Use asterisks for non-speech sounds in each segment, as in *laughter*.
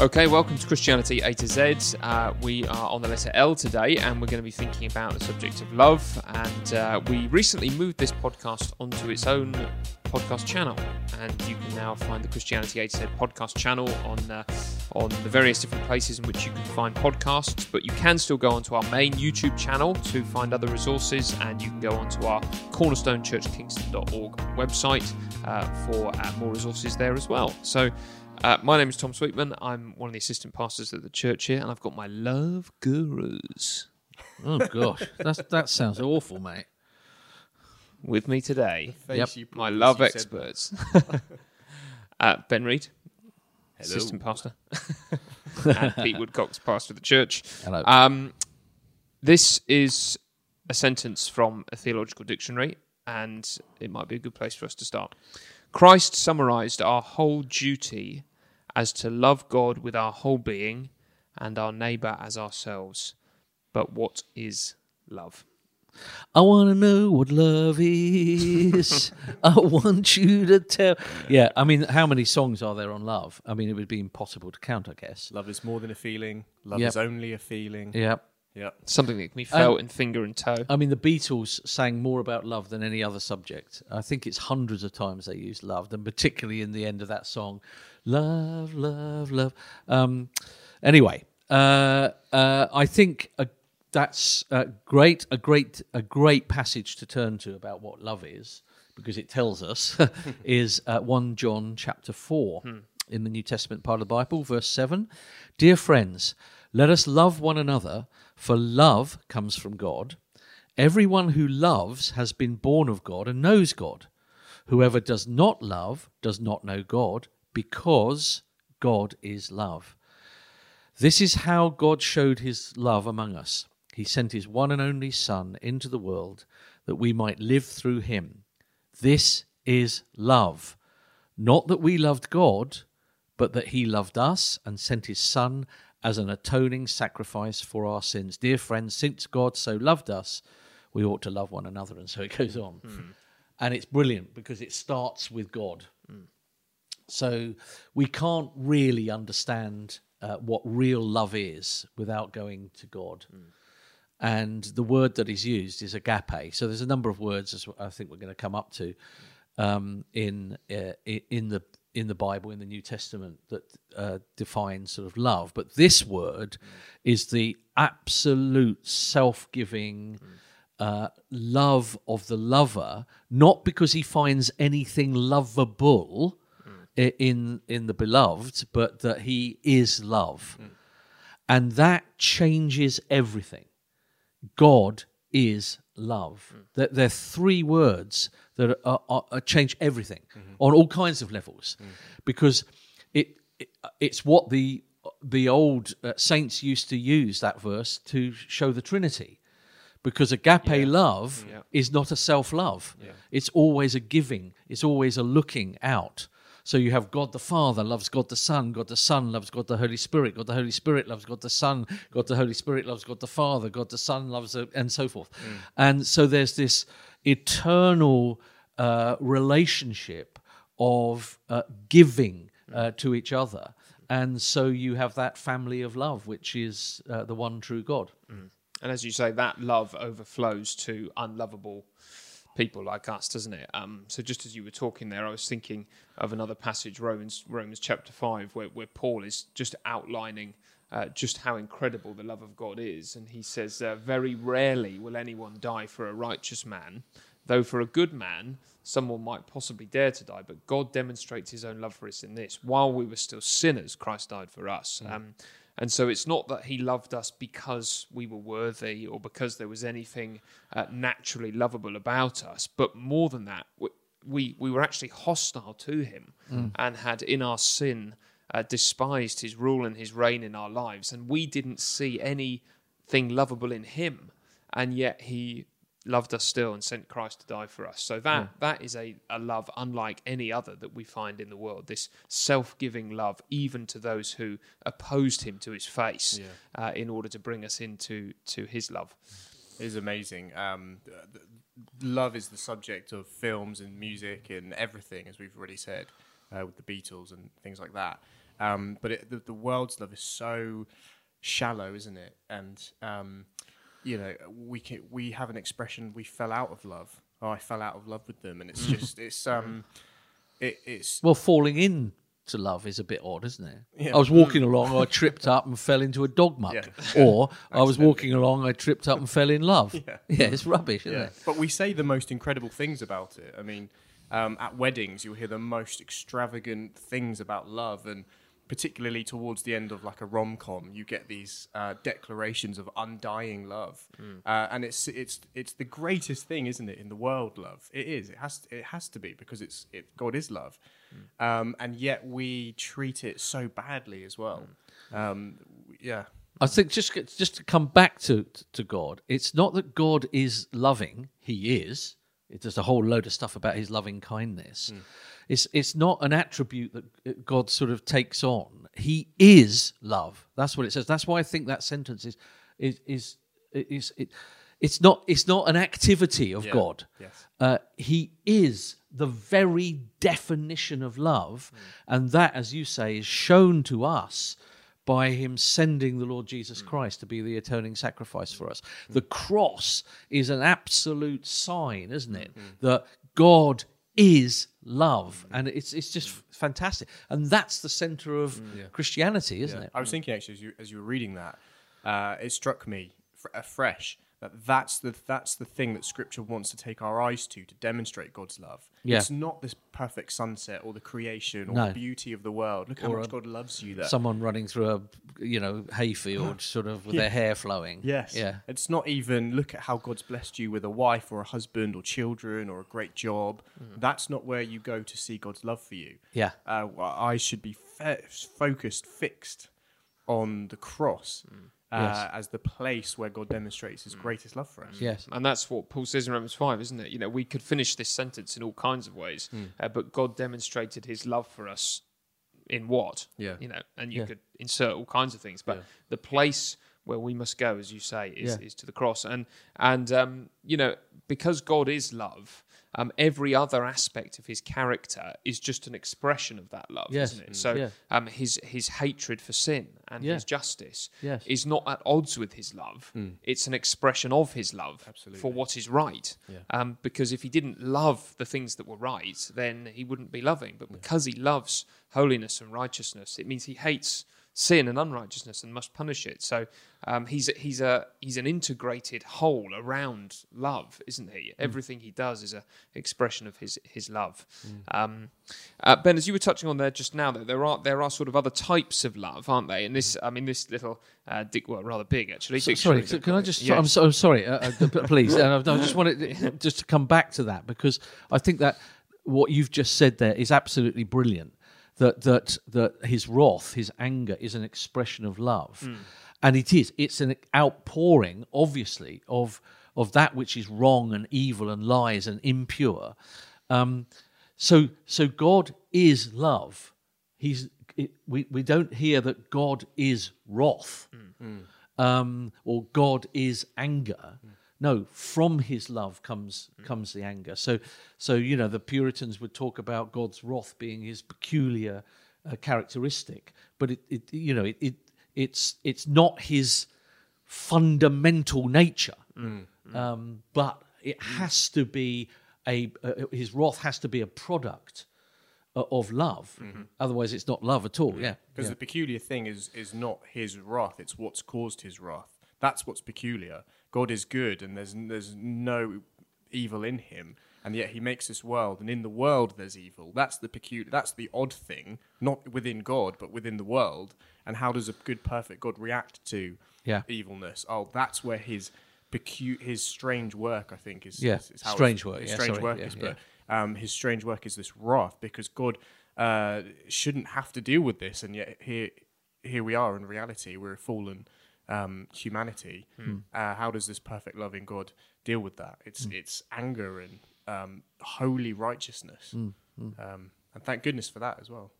Okay, welcome to Christianity A to Z. Uh, we are on the letter L today, and we're going to be thinking about the subject of love. And uh, we recently moved this podcast onto its own podcast channel, and you can now find the Christianity A to Z podcast channel on uh, on the various different places in which you can find podcasts. But you can still go onto our main YouTube channel to find other resources, and you can go onto our cornerstonechurchkingston.org website uh, for uh, more resources there as well. So. Uh, my name is Tom Sweetman. I'm one of the assistant pastors at the church here, and I've got my love gurus Oh gosh, that's that sounds awful, mate. with me today. face Yep. you put My as love you said experts. *laughs* uh, ben Reed, Hello. assistant pastor, *laughs* and Pete Woodcock's pastor of the church. Hello. Um, this is a sentence from a theological dictionary, and it might be a good place for us to start. Christ summarized our whole duty as to love God with our whole being and our neighbor as ourselves. But what is love? I want to know what love is. *laughs* I want you to tell. Yeah, I mean, how many songs are there on love? I mean, it would be impossible to count, I guess. Love is more than a feeling. Love Yep. is only a feeling. Yeah. Yeah. Something that can be um, felt in finger and toe. I mean, the Beatles sang more about love than any other subject. I think it's hundreds of times they used love, and particularly in the end of that song, "Love, Love, Love." Um, anyway, uh, uh, I think uh that's uh, great, a great, a great passage to turn to about what love is, because it tells us *laughs* is uh, one John chapter four in the New Testament part of the Bible, verse seven. Dear friends, let us love one another, for love comes from God. Everyone who loves has been born of God and knows God. Whoever does not love does not know God, because God is love. This is how God showed his love among us. He sent his one and only Son into the world that we might live through him. This is love. Not that we loved God, but that he loved us and sent his Son as an atoning sacrifice for our sins. Dear friends, since God so loved us, we ought to love one another. And so it goes on. Hmm. And it's brilliant because it starts with God. Hmm. So we can't really understand uh, what real love is without going to God. And the word that is used is agape. So there's a number of words as I think we're going to come up to um, in uh, in the in the Bible in the New Testament that uh, define sort of love. But this word is the absolute self-giving. Uh, love of the lover, not because he finds anything lovable, in in the beloved, but that he is love, hmm. and that changes everything. God is love. Hmm. There, there are three words that are, are, are change everything mm-hmm. on all kinds of levels, hmm. because it, it it's what the the old uh, saints used to use that verse to show the Trinity. Because agape love Yeah. is not a self love. It's always a giving, it's always a looking out. So you have God the Father loves God the Son, God the Son loves God the Holy Spirit, God the Holy Spirit loves God the Son, God the Holy Spirit loves God the Father, God the Son loves, the, and so forth. And so there's this eternal uh, relationship of uh, giving uh, to each other. And so you have that family of love, which is uh, the one true God. And as you say, that love overflows to unlovable people like us, doesn't it? Um, so just as you were talking there, I was thinking of another passage, Romans, Romans chapter five, where, where Paul is just outlining uh, just how incredible the love of God is, and he says, uh, "Very rarely will anyone die for a righteous man, though for a good man." Someone might possibly dare to die, but God demonstrates His own love for us in this: while we were still sinners, Christ died for us. Um, and so it's not that he loved us because we were worthy or because there was anything uh, naturally lovable about us, but more than that, we, we, we were actually hostile to him and had in our sin uh, despised his rule and his reign in our lives. And we didn't see anything lovable in him. And yet he loved us still and sent Christ to die for us. So that that is a, a love unlike any other that we find in the world. This self-giving love, even to those who opposed him to his face, uh, in order to bring us into to his love. It is amazing. Um, love is the subject of films and music and everything, as we've already said, uh, with the Beatles and things like that. Um, but it, the, the world's love is so shallow, isn't it? And um, you know, we can, we have an expression: we fell out of love. Oh, I fell out of love with them, and it's just it's um, it, it's Well, falling in to love is a bit odd, isn't it? Yeah. I was walking along, I tripped up and fell into a dog muck. Yeah. Or I was walking along, I tripped up and fell in love. Yeah. Yeah, it's rubbish, isn't Yeah, it? but we say the most incredible things about it. I mean, um, at weddings, you'll hear the most extravagant things about love, and particularly towards the end of like a rom com, you get these uh, declarations of undying love, uh, and it's it's it's the greatest thing, isn't it, in the world? Love, it is. It has it has to be because it's it, God is love, um, and yet we treat it so badly as well. Um, yeah. I think just just to come back to to God, it's not that God is loving; He is. It's just a whole load of stuff about His loving kindness. It's it's not an attribute that uh, God sort of takes on. He is love. That's what it says. That's why I think that sentence is is is is it. It's not. It's not an activity of Yeah. God. Yes. Uh, he is the very definition of love, hmm. and that, as you say, is shown to us by him sending the Lord Jesus hmm. Christ to be the atoning sacrifice for hmm. us. The cross is an absolute sign, isn't it, that God is love, and it's it's just fantastic, and that's the center of Christianity, isn't it? I was thinking actually as you as you were reading that, uh, it struck me fr- afresh that that's the that's the thing that Scripture wants to take our eyes to to demonstrate God's love. Yeah. It's not this perfect sunset or the creation or No. the beauty of the world. Look how Or much a- God loves you there. Someone running through a you know hayfield, *laughs* sort of with their hair flowing. Yes. yeah, It's not even look at how God's blessed you with a wife or a husband or children or a great job. That's not where you go to see God's love for you. yeah. uh, I should be fe- focused, fixed on the cross uh, Yes. as the place where God demonstrates His greatest love for us. Yes. And that's what Paul says in Romans 5, isn't it? You know, we could finish this sentence in all kinds of ways, Hmm. uh, but God demonstrated his love for us in what? Yeah. You know, and you Yeah. could insert all kinds of things, but Yeah. the place where we must go, as you say, is, Yeah. is to the cross. And, and um, you know, because God is love, um, every other aspect of his character is just an expression of that love, Yes. isn't it? So Yeah. um, his, his hatred for sin and Yeah. his justice Yes. is not at odds with his love. It's an expression of his love Absolutely. for what is right. Um, because if he didn't love the things that were right, then he wouldn't be loving. But because he loves holiness and righteousness, it means he hates sin and unrighteousness and must punish it. So um, he's he's a he's an integrated whole around love, isn't he? Everything he does is a expression of his his love. Um, uh, ben, as you were touching on there just now, though, there are there are sort of other types of love, aren't they? And this, I mean, this little uh, dic- well, rather big actually. So- sorry, so can I just? I'm, so, I'm sorry, uh, uh, *laughs* please. I just wanted *laughs* just to come back to that because I think that what you've just said there is absolutely brilliant. That that that his wrath, his anger, is an expression of love, and it is. It's an outpouring, obviously, of of that which is wrong and evil and lies and impure. Um, so so God is love. He's it, we we don't hear that God is wrath um, or God is anger. No, from His love comes comes the anger. So, so you know, the Puritans would talk about God's wrath being His peculiar uh, characteristic, but it, it you know, it, it it's it's not His fundamental nature, um, but it has to be a uh, His wrath has to be a product uh, of love. Otherwise, it's not love at all. Yeah, Because the peculiar thing is is not His wrath; it's what's caused His wrath. That's what's peculiar. God is good, and there's there's no evil in Him, and yet He makes this world, and in the world there's evil. That's the peculiar. That's the odd thing, not within God, but within the world. And how does a good, perfect God react to Yeah. evilness? Oh, that's where His pecu- His strange work, I think, is. Yeah, is, is how strange work, His yeah, strange sorry, work yeah, is, but um, his strange work is this wrath because God uh, shouldn't have to deal with this, and yet here, here we are in reality. We're a fallen um, humanity. Uh, how does this perfect, loving God deal with that? It's it's anger and um, holy righteousness, Um, and thank goodness for that as well.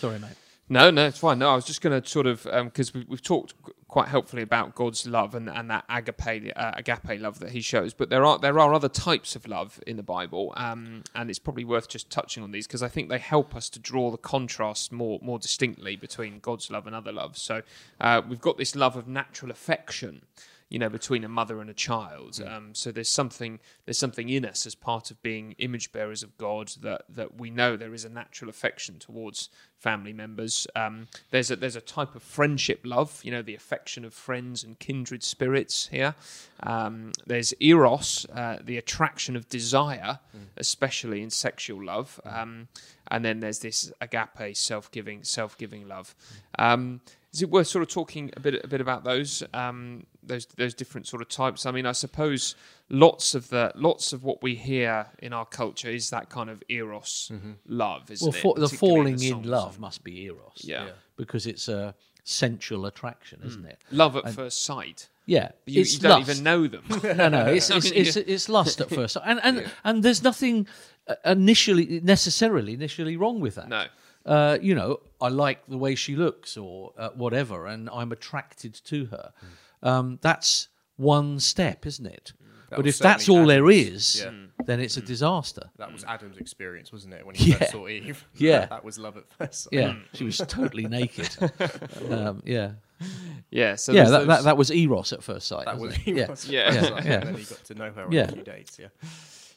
sorry, mate. No, no, it's fine. No, I was just going to sort of because we, we've talked quite helpfully about God's love and, and that agape uh, agape love that He shows. But there are there are other types of love in the Bible, um, and it's probably worth just touching on these because I think they help us to draw the contrast more more distinctly between God's love and other loves. So uh, we've got this love of natural affection you know between a mother and a child. Um, so there's something there's something in us as part of being image bearers of god that that we know there is a natural affection towards family members. Um, there's a there's a type of friendship love you know the affection of friends and kindred spirits here. Um, there's eros uh, the attraction of desire especially in sexual love. Um, and then there's this agape self-giving self-giving love. Um, is it worth sort of talking a bit a bit about those? Um, those those different sort of types? I mean, I suppose lots of the lots of what we hear in our culture is that kind of eros love, isn't well, it? for, the Particularly falling the in love must be eros. Yeah. because it's a sensual attraction, isn't it? love at first sight. Yeah, You, it's you don't lust. even know them. *laughs* no, no, it's *laughs* I it's, it's, it's lust at first, and and and there's nothing uh, initially necessarily initially wrong with that. No. Uh, you know, I like the way she looks or uh, whatever, and I'm attracted to her. Um, that's one step, isn't it? but if that's all certainly Adam's, is, yeah. then it's a disaster. That was Adam's experience, wasn't it? When he Yeah. first saw Eve. *laughs* Yeah. that was love at first sight. Yeah, she was totally *laughs* naked. Um, yeah, Yeah. So yeah, that, those- that that was eros at first sight. That was wasn't it? wasn't Yeah. it? Yeah, And then he got to know her on Yeah. a few dates. Yeah.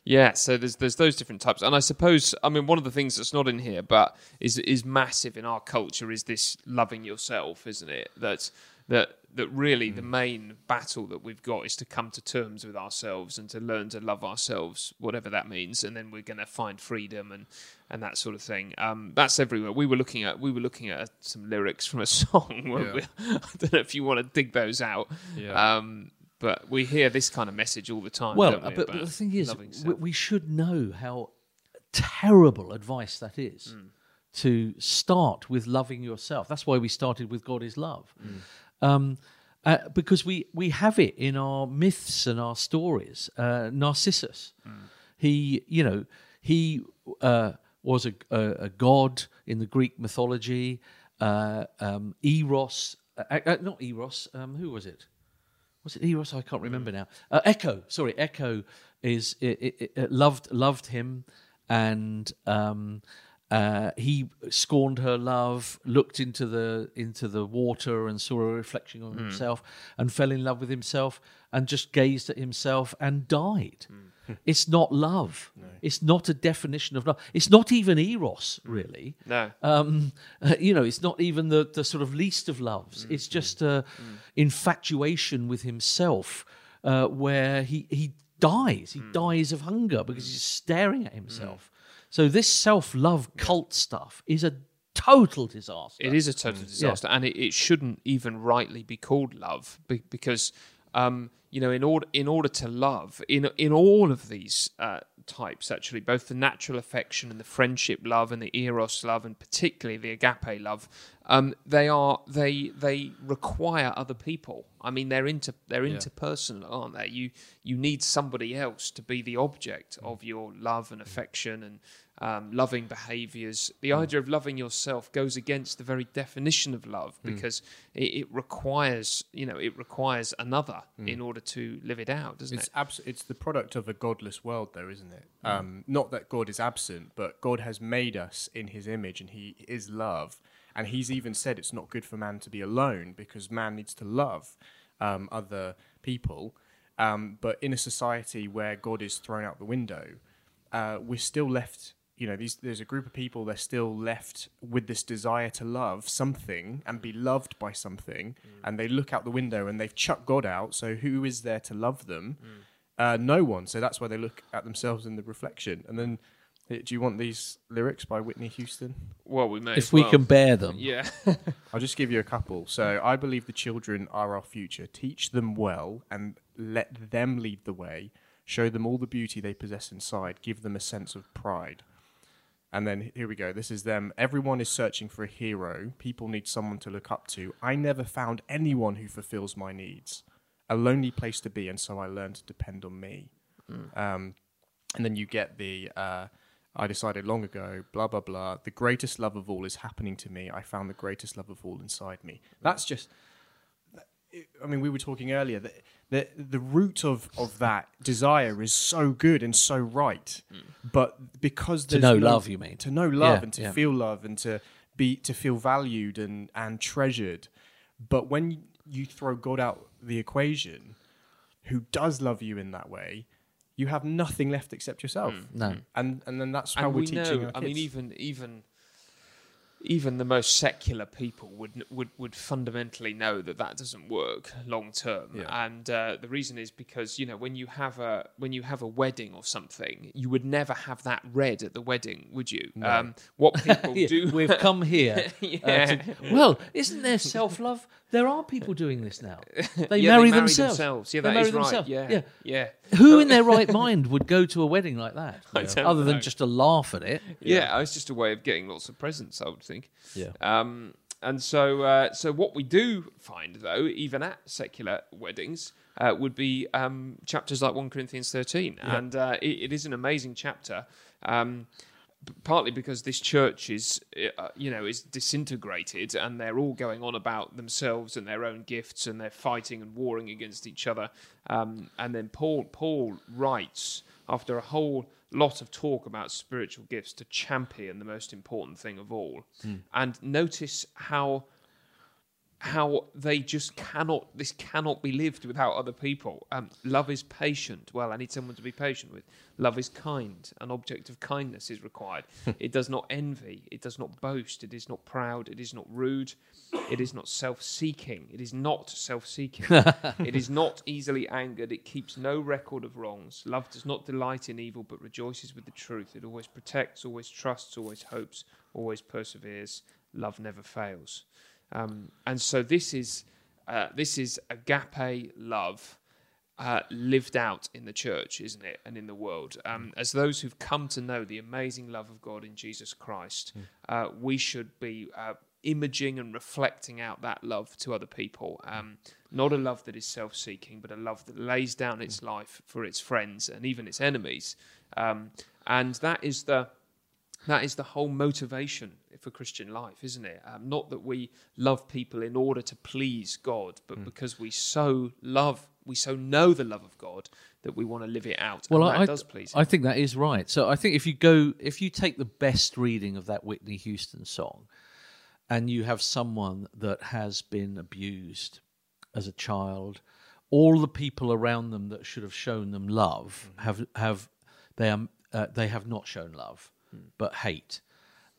Yeah, so there's there's those different types, and I suppose I mean one of the things that's not in here, but is is massive in our culture is this loving yourself, isn't it? That that that really the main battle that we've got is to come to terms with ourselves and to learn to love ourselves, whatever that means, and then we're going to find freedom and and that sort of thing. Um, that's everywhere. We were looking at we were looking at some lyrics from a *laughs* song. Yeah. we? I don't know if you want to dig those out. Yeah. Um, but we hear this kind of message all the time. Well, we, but, but the thing is, we, we should know how terrible advice that is Hmm. to start with loving yourself. That's why we started with God is love. Hmm. Um, uh, because we, we have it in our myths and our stories. Uh, Narcissus, Hmm. he, you know, he uh, was a, a, a god in the Greek mythology. Uh, um, Eros, uh, uh, not Eros, um, who was it? was it Eros? I can't remember now. Uh, Echo, sorry, Echo is it, it, it loved loved him, and um, uh, he scorned her love, looked into the into the water and saw a reflection of himself, and fell in love with himself, and just gazed at himself and died. *laughs* It's not love. It's not a definition of love. It's not even eros, really no. um, uh, you know, it's not even the, the sort of least of loves. Mm, It's just uh, infatuation with himself, uh, where he he dies. Mm. He dies of hunger because he's staring at himself. So this self love cult stuff is a total disaster. It is a total disaster, and it, it shouldn't even rightly be called love be, because, um, you know, in order in order to love, in in all of these uh, types, actually, both the natural affection and the friendship love and the eros love, and particularly the agape love, um, they are they they require other people. I mean, they're inter they're interpersonal, aren't they? You you need somebody else to be the object of your love and affection and um, loving behaviors. The idea of loving yourself goes against the very definition of love because it, it requires, you know, it requires another in order to live it out, doesn't It's it? abs- It's the product of a godless world, though, isn't it? Um, not that God is absent, but God has made us in His image, and He is love. And He's even said it's not good for man to be alone because man needs to love um, other people. Um, but in a society where God is thrown out the window, uh, we're still left. You know, these, there's a group of people. They're still left with this desire to love something and be loved by something, and they look out the window and they've chucked God out. So who is there to love them? Uh, no one. So that's why they look at themselves in the reflection. And then, uh, do you want these lyrics by Whitney Houston? Well, we may if as we can bear them. yeah. *laughs* I'll just give you a couple. So I believe the children are our future. Teach them well and let them lead the way. Show them all the beauty they possess inside. Give them a sense of pride. And then here we go. This is them. Everyone is searching for a hero. People need someone to look up to. I never found anyone who fulfills my needs. A lonely place to be, and so I learned to depend on me. Um, and then you get the uh, I decided long ago, blah blah blah. The greatest love of all is happening to me. I found the greatest love of all inside me. That's just I mean, we were talking earlier that the the root of of that desire is so good and so right, mm. but because To there's know no- love, you mean? to know love Yeah, and to yeah. feel love and to be to feel valued and and treasured, but when you throw God out the equation, who does love you in that way, you have nothing left except yourself. Mm. No. And and then that's how and we're we teaching know. our I mean, even even even the most secular people would would would fundamentally know that that doesn't work long term. Yeah. And uh, the reason is because you know when you have a when you have a wedding or something, you would never have that red at the wedding, would you? Um, what people *laughs* Yeah, do. We've come here. *laughs* uh, to- well, isn't there self love? There are people doing this now. *laughs* They Yeah, marry they themselves. Yeah, They that marry is right. themselves. Yeah, Yeah. yeah. Who in their right *laughs* mind would go to a wedding like that? Other than just to laugh at it. Yeah, it's just a way of getting lots of presents, I would think. Yeah. Um, and so, uh, so what we do find, though, even at secular weddings, uh, would be um, chapters like 1 Corinthians 13. And uh, it, it is an amazing chapter, um, partly because this church is, uh, you know, is disintegrated and they're all going on about themselves and their own gifts and they're fighting and warring against each other. Um, and then Paul, Paul writes, after a whole lot of talk about spiritual gifts, to champion the most important thing of all. And notice how how they just cannot this cannot be lived without other people. Um, love is patient. Well i need someone to be patient with. Love is kind. An object of kindness is required. It does not envy. It does not boast. It is not proud. It is not rude. It is not self-seeking. It is not self-seeking. *laughs* It is not easily angered. It keeps no record of wrongs. Love does not delight in evil but rejoices with the truth. It always protects always trusts always hopes always perseveres. Love never fails um, and so this is uh, this is agape love uh, lived out in the church, isn't it, and in the world. Um, as those who've come to know the amazing love of God in Jesus Christ, uh, we should be uh, imaging and reflecting out that love to other people. Um, not a love that is self-seeking, but a love that lays down its life for its friends and even its enemies. Um, and that is the that is the whole motivation for Christian life, isn't it? Um, not that we love people in order to please God, but because we so love, we so know the love of God that we want to live it out. Well, I, does please Him. I think that is right. So I think if you go, if you take the best reading of that Whitney Houston song, and you have someone that has been abused as a child, all the people around them that should have shown them love have have they are uh, they have not shown love, but hate,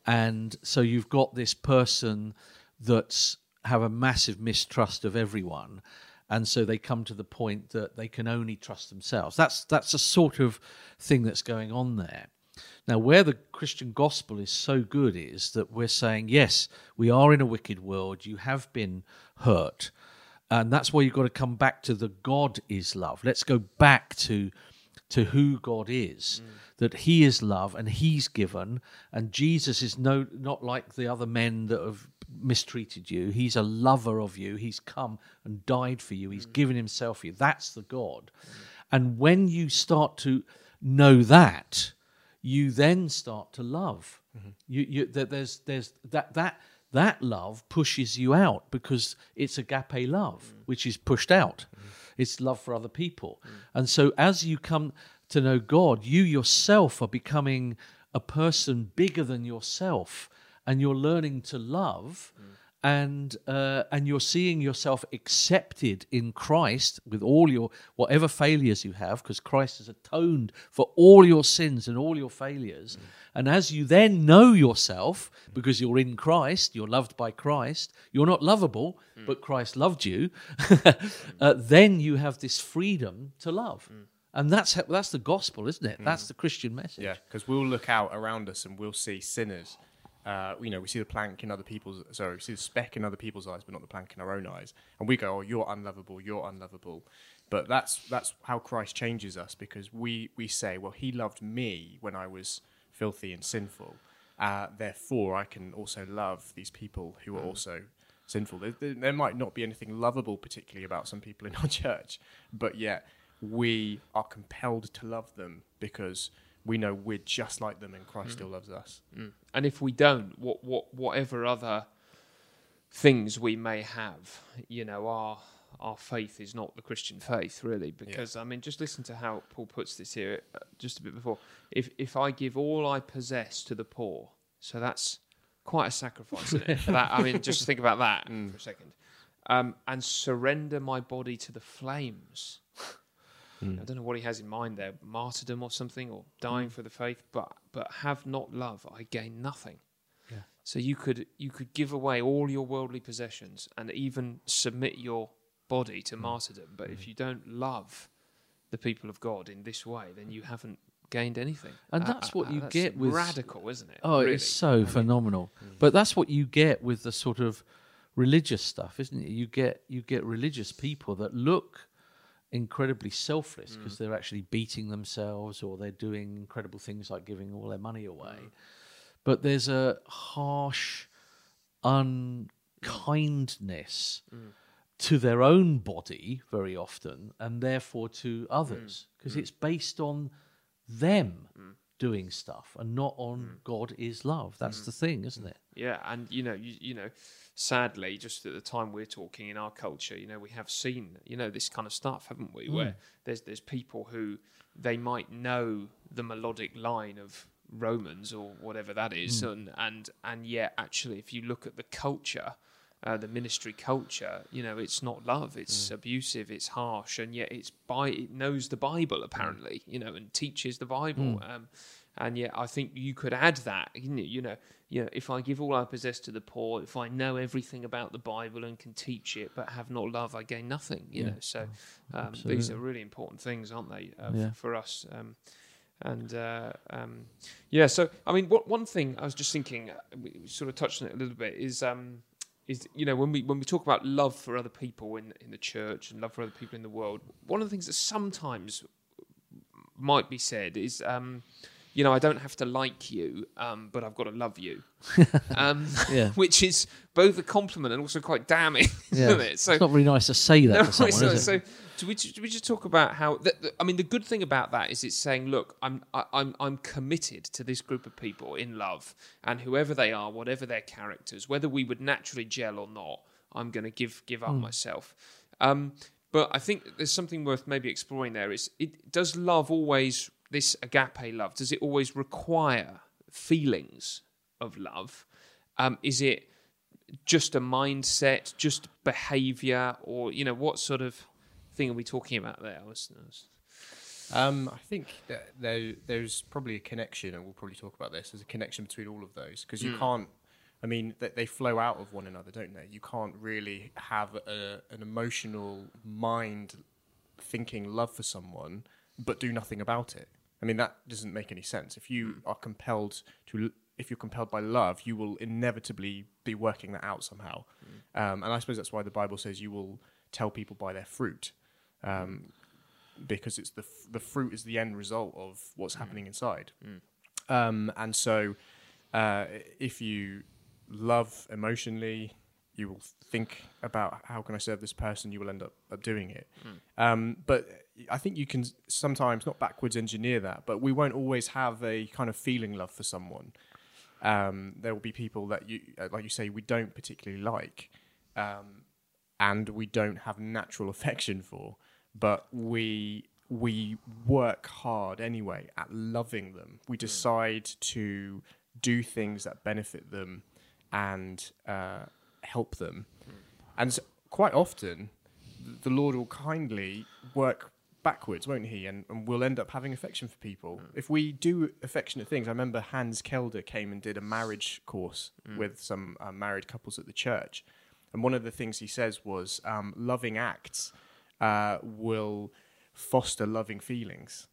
and so you've got this person that's have a massive mistrust of everyone and so they come to the point that they can only trust themselves. That's that's a sort of thing that's going on there. Now where the christian gospel is so good is that we're saying yes we are in a wicked world you have been hurt and that's why you've got to come back to the god is love. Let's go back to to who God is, mm. that He is love and He's given, and Jesus is no not like the other men that have mistreated you. He's a lover of you. He's come and died for you. He's mm. given Himself for you. That's the God. Mm. And when you start to know that, you then start to love. Mm-hmm. You, you that there's there's that that that love pushes you out because it's agape love, which is pushed out. Mm-hmm. It's love for other people. Mm. And so as you come to know God, you yourself are becoming a person bigger than yourself and you're learning to love mm. And uh, and you're seeing yourself accepted in Christ with all your whatever failures you have because Christ has atoned for all your sins and all your failures. And as you then know yourself because you're in Christ you're loved by Christ you're not lovable but Christ loved you *laughs* uh, then you have this freedom to love. And that's that's the gospel isn't it? That's the Christian message. Yeah, because we'll look out around us and we'll see sinners. Uh, you know, we see the plank in other people's, sorry, we see the speck in other people's eyes, but not the plank in our own eyes. And we go, "Oh, you're unlovable. You're unlovable." But that's that's how Christ changes us because we we say, "Well, He loved me when I was filthy and sinful. Uh, therefore, I can also love these people who are also sinful." There, there, there might not be anything lovable particularly about some people in our *laughs* church, but yet we are compelled to love them because we know we're just like them and Christ still loves us. And if we don't, what, what, whatever other things we may have, you know, our our faith is not the Christian faith, really. Because I mean, just listen to how Paul puts this here, uh, just a bit before. If if I give all I possess to the poor, so that's quite a sacrifice. Isn't it? That, I mean, *laughs* just think about that for a second, um, and surrender my body to the flames. Mm. I don't know what he has in mind there, martyrdom or something, or dying mm. for the faith. But but have not love, I gain nothing. Yeah. So you could you could give away all your worldly possessions and even submit your body to mm. martyrdom, but if you don't love the people of God in this way, then you haven't gained anything. And uh, that's uh, what uh, you that's get with- radical, isn't it? Oh, Really. it's so phenomenal. But that's what you get with the sort of religious stuff, isn't it? You get you get religious people that look incredibly selfless mm. because they're actually beating themselves or they're doing incredible things like giving all their money away. Mm. But there's a harsh unkindness mm. to their own body very often and therefore to others because it's based on them doing stuff and not on God is love. That's the thing, isn't it? Yeah, and you know, you, you know, sadly, just at the time we're talking in our culture, you know, we have seen, you know, this kind of stuff, haven't we? Mm. Where there's there's people who they might know the melodic line of Romans or whatever that is, mm. and and and yet actually, if you look at the culture. Uh, the ministry culture, you know, it's not love. It's mm. abusive. It's harsh, and yet it's by it knows the Bible apparently, you know, and teaches the Bible. Um, and yet, I think you could add that. You know, you know, if I give all I possess to the poor, if I know everything about the Bible and can teach it, but have not love, I gain nothing. You know, so um, these are really important things, aren't they, uh, Yeah. for us? Um, and uh, um, yeah, so I mean, what, one thing I was just thinking, uh, we we sort of touched on it a little bit, is um, is you know when we when we talk about love for other people in in the church and love for other people in the world, one of the things that sometimes might be said is, um, you know, I don't have to like you, um, but I've got to love you, *laughs* um, Yeah. *laughs* which is both a compliment and also quite damning, *laughs* isn't it? So it's not really nice to say that no, to someone, so, is it? so do we, do we just talk about how? The, the- I mean, the good thing about that is it's saying, look, I'm I, I'm I'm committed to this group of people in love, and whoever they are, whatever their characters, whether we would naturally gel or not, I'm going to give give up myself. Um, but I think there's something worth maybe exploring there. Is it does love always this agape love? Does it always require feelings of love? Um, is it just a mindset, just behavior, or you know, what sort of thing are we talking about there? I was, I was- Um, I think that there, there's probably a connection, and we'll probably talk about this. There's a connection between all of those because you can't. I mean, they, they flow out of one another, don't they? You can't really have a, an emotional mind thinking love for someone, but do nothing about it. I mean, that doesn't make any sense. If you are compelled to, if you're compelled by love, you will inevitably be working that out somehow. Um, and I suppose that's why the Bible says you will tell people by their fruit. Um, because it's the f- the fruit is the end result of what's happening inside. Um, and so, uh, if you love emotionally, you will think about how can I serve this person. You will end up, up doing it. Um, but I think you can sometimes not backwards engineer that, but we won't always have a kind of feeling love for someone. Um, there will be people that you, uh, like you say, we don't particularly like, um, and we don't have natural *laughs* affection for, but we we work hard anyway at loving them. We decide to do things that benefit them and uh, help them, and s quite often the Lord will kindly work backwards, won't He? And, and we'll end up having affection for people. If we do affectionate things, I remember Hans Kelder came and did a marriage course with some uh, married couples at the church. And one of the things he says was um, loving acts uh, will foster loving feelings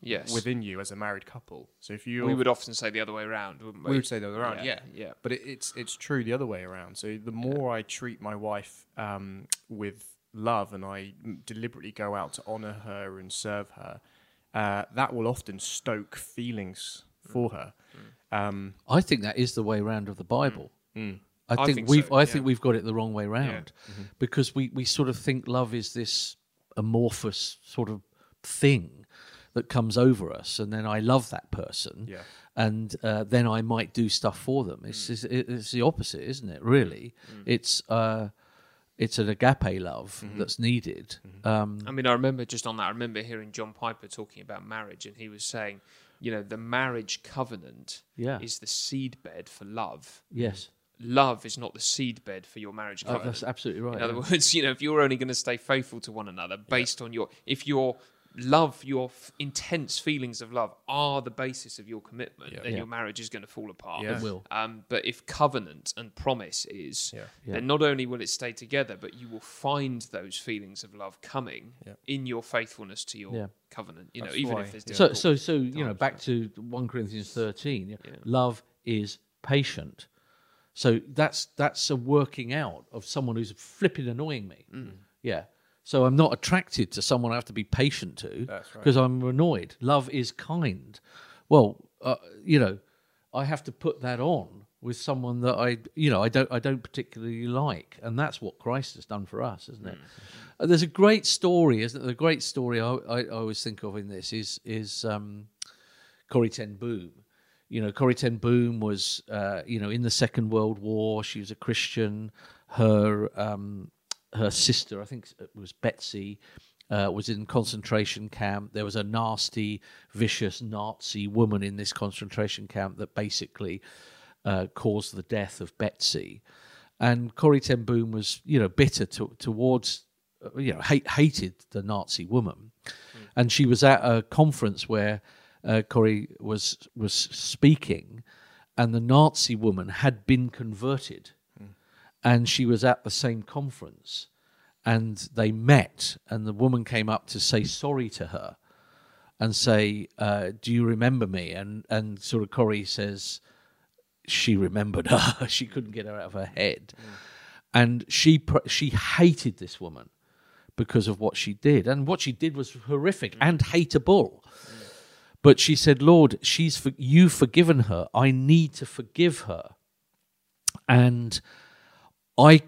yes, within you as a married couple. So if you we would often say the other way around, wouldn't we? we would say the other way around, Yeah, yeah, yeah. But it, it's it's true the other way around. So the more I treat my wife um, with love and I deliberately go out to honor her and serve her, uh, that will often stoke feelings Mm. for her. Um, I think that is the way round of the Bible. I I think, think we've so, I yeah. think we've got it the wrong way round because we, we sort of think love is this amorphous sort of thing that comes over us, and then I love that person, Yeah. and uh, then I might do stuff for them. It's it's, it's the opposite, isn't it? Really, it's uh, it's an agape love that's needed. Um, I mean, I remember just on that. I remember hearing John Piper talking about marriage, and he was saying, you know, the marriage covenant Yeah. is the seedbed for love. yes, Love is not the seedbed for your marriage Oh, covenant. that's absolutely right. In other words, *laughs* you know, if you're only going to stay faithful to one another based on your, if your love, your f- intense feelings of love are the basis of your commitment, then Yeah. your marriage is going to fall apart. Yeah. It will. Um, but if covenant and promise is, Yeah. Yeah. then not only will it stay together, but you will find those feelings of love coming Yeah. in your faithfulness to your Yeah. covenant. You know, That's even why- if there's So, so, so you know, back to one Corinthians thirteen. Yeah. Love is patient. So that's that's a working out of someone who's flipping annoying me. Mm. Yeah. So I'm not attracted to someone I have to be patient to That's right. because I'm annoyed. Love is kind. Well, uh, you know, I have to put that on with someone that I, you know, I don't, I don't particularly like, and that's what Christ has done for us, isn't it? Uh, there's a great story, isn't there? The great story I, I, I always think of in this is is um, Corrie Ten Boom. You know, Corrie Ten Boom was, uh, you know, in the Second World War. She was a Christian. Her um, her sister, I think it was Betsy, uh, was in concentration camp. There was a nasty, vicious Nazi woman in this concentration camp that basically uh, caused the death of Betsy. And Corrie Ten Boom was, you know, bitter to, towards, uh, you know, hate, hated the Nazi woman. And she was at a conference where uh, Corrie was was speaking, and the Nazi woman had been converted, and she was at the same conference, and they met, and the woman came up to say sorry to her, and say, uh, "Do you remember me?" And and sort of Corrie says, she remembered her. *laughs* she couldn't get her out of her head, mm. and she pr- she hated this woman because of what she did, and what she did was horrific mm. and hateable. Mm. But she said, "Lord, she's for- you've forgiven her. I need to forgive her, and I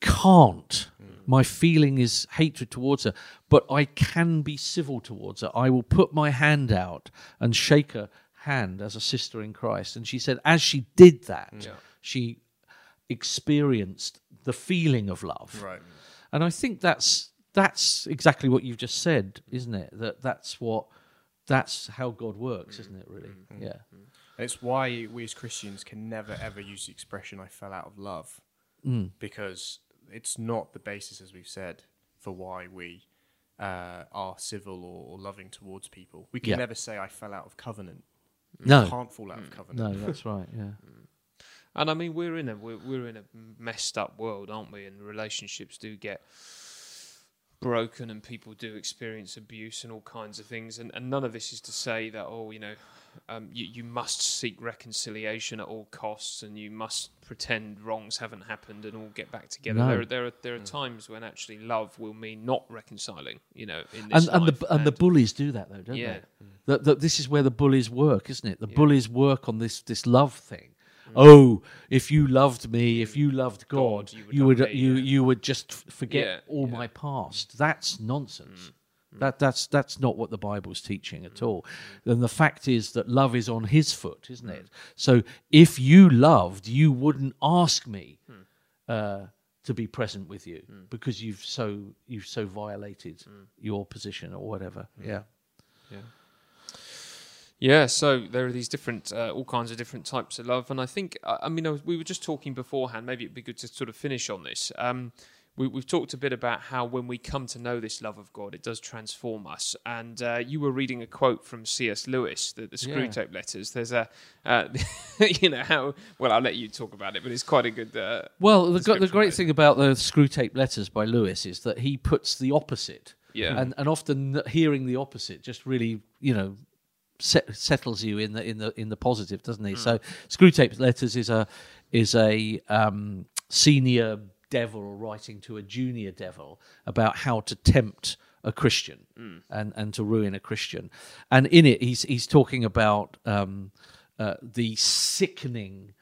can't." My feeling is hatred towards her, but I can be civil towards her. I will put my hand out and shake her hand as a sister in Christ. And she said, as she did that, she experienced the feeling of love. Right. And I think that's that's exactly what you've just said, isn't it? That that's what that's how God works, isn't it? Really, mm-hmm. yeah. Mm-hmm. And it's why we as Christians can never ever use the expression "I fell out of love," Mm. because it's not the basis, as we've said, for why we uh, are civil or, or loving towards people. We can Yeah. never say "I fell out of covenant." No, You can't fall out of mm. covenant. no, that's right. Yeah, *laughs* mm. And I mean, we're in a we're, we're in a messed up world, aren't we? And relationships do get broken, and people do experience abuse and all kinds of things. And, and none of this is to say that oh, you know, um, you you must seek reconciliation at all costs, and you must pretend wrongs haven't happened and all get back together. No. There there are there are mm. times when actually love will mean not reconciling. You know, in and this and life. the and the bullies do that though, don't Yeah. they? That, that this is where the bullies work, isn't it? The bullies work on this this love thing. Mm. Oh, if you loved me, if mm. you loved God, God, you you would would me, you yeah. you would just forget Yeah, all yeah. my past. That's nonsense. That that's that's not what the Bible's teaching at all. And the fact is that love is on His foot, isn't it? So if you loved, you wouldn't ask me uh, to be present with you because you've so you've so violated your position or whatever. Yeah. Yeah, Yeah, so there are these different, uh, all kinds of different types of love, and I think, I I mean, I was, we were just talking beforehand. Maybe it'd be good to sort of finish on this. Um, we, we've talked a bit about how when we come to know this love of God, it does transform us. And uh, you were reading a quote from C.S. Lewis, the, the Screw Yeah. Tape Letters. There's a, uh, *laughs* you know, how well I'll let you talk about it, but it's quite a good. Uh, Well, the, the great it. thing about the Screwtape Letters by Lewis is that he puts the opposite. Yeah. And and often hearing the opposite just really, you know, set, settles you in the in the in the positive, doesn't he? So Screwtape Letters is a is a um, senior devil or writing to a junior devil about how to tempt a Christian and and to ruin a Christian. And in it he's he's talking about um, uh, the sickening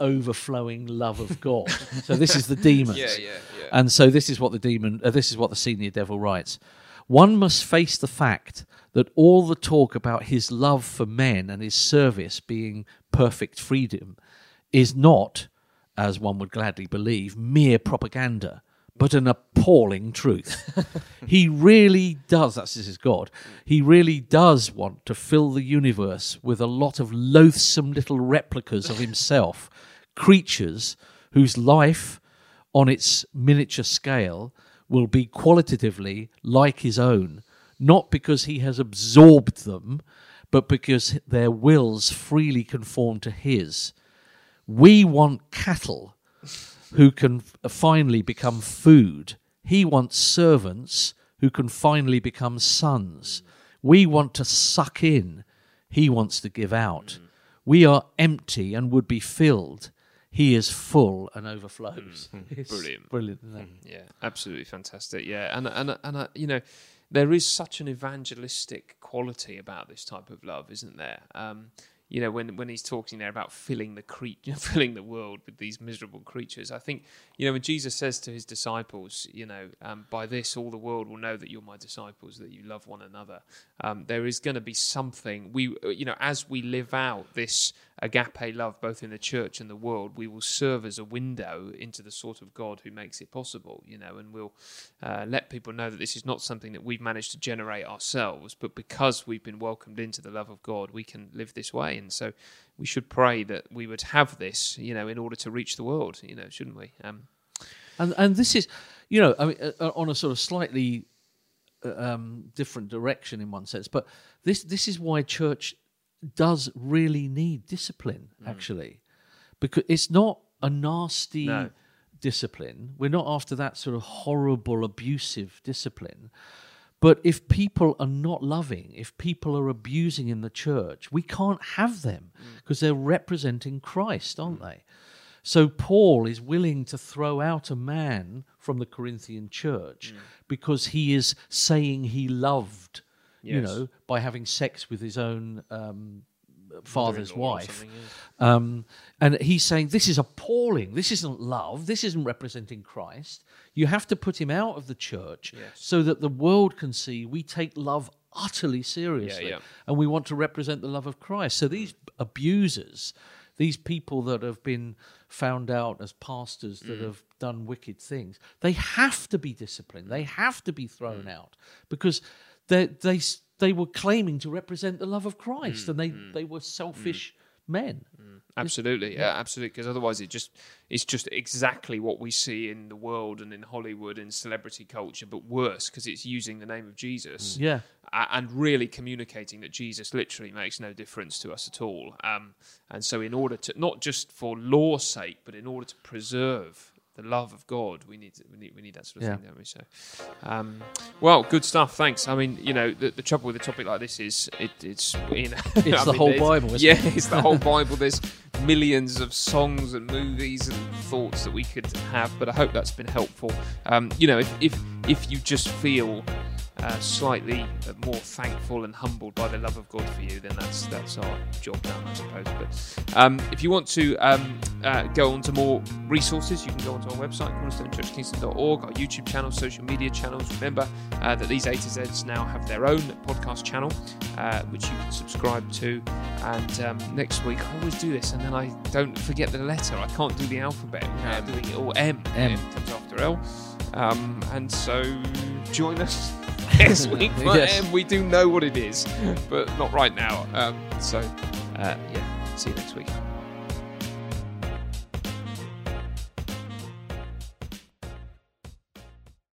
overflowing love of God. *laughs* so this is the demons. Yeah, yeah, yeah. And so this is what the demon, uh, this is what the senior devil writes. One must face the fact that all the talk about his love for men and his service being perfect freedom is not, as one would gladly believe, mere propaganda, but an appalling truth. *laughs* he really does, that's this is God, he really does want to fill the universe with a lot of loathsome little replicas of himself, *laughs* creatures whose life on its miniature scale will be qualitatively like his own, not because he has absorbed them, but because their wills freely conform to his. We want cattle who can finally become food. He wants servants who can finally become sons. We want to suck in. He wants to give out. We are empty and would be filled. He is full and overflows. *laughs* It's Brilliant. Brilliant. it? Yeah, absolutely fantastic. Yeah, and and and uh, you know, there is such an evangelistic quality about this type of love, isn't there? Um, you know, when when he's talking there about filling the cre- *laughs* filling the world with these miserable creatures, I think you know when Jesus says to his disciples, you know, um, by this all the world will know that you're my disciples, that you love one another. Um, there is going to be something we, you know, as we live out this agape love both in the church and the world, we will serve as a window into the sort of God who makes it possible, you know, and we'll uh, let people know that this is not something that we've managed to generate ourselves, but because we've been welcomed into the love of God, we can live this way. And so we should pray that we would have this, you know, in order to reach the world, you know, shouldn't we? Um, And and this is, you know, I mean, uh, uh, on a sort of slightly uh, um, different direction in one sense, but this this is why church does really need discipline, mm. actually, because it's not a nasty No. discipline. We're not after that sort of horrible, abusive discipline. But if people are not loving, if people are abusing in the church, we can't have them mm. because they're representing Christ, aren't mm. they? So Paul is willing to throw out a man from the Corinthian church because he is saying he loved, you know, by having sex with his own um, father's wife. yeah. Um, and he's saying, This is appalling. This isn't love. This isn't representing Christ. You have to put him out of the church Yes. so that the world can see we take love utterly seriously yeah. and we want to represent the love of Christ. So these abusers, these people that have been found out as pastors Mm. that have done wicked things, they have to be disciplined. They have to be thrown Mm. out because they they they were claiming to represent the love of Christ Mm. and they they were selfish men. Absolutely, yeah, absolutely. Because otherwise, it just it's just exactly what we see in the world and in Hollywood and celebrity culture, but worse because it's using the name of Jesus. Yeah. and really communicating that Jesus literally makes no difference to us at all. Um, and so, in order to not just for law's sake, but in order to preserve the love of God, we need we need we need that sort of Yeah. thing, don't we? So, um, well, good stuff. Thanks. I mean, you know, the, the trouble with a topic like this is it, it's you know, *laughs* It's *laughs* the mean, whole Bible, isn't yeah, it? it's the whole *laughs* Bible. There's millions of songs and movies and thoughts that we could have, but I hope that's been helpful. Um, you know, if if, if you just feel uh, slightly more thankful and humbled by the love of God for you, then that's that's our job done, I suppose. But um, if you want to um, uh, go on to more resources, you can go onto our website, cornerstonechurchkingston.org, our YouTube channel, social media channels. Remember uh, that these A to Zs now have their own podcast channel, uh, which you can subscribe to. And um, next week, I always do this, and then I don't forget the letter. I can't do the alphabet without doing it all. M. M. M comes after L. Um, and so join us next *laughs* week for Yes. M. We do know what it is, but not right now. Um, so, uh, yeah, see you next week.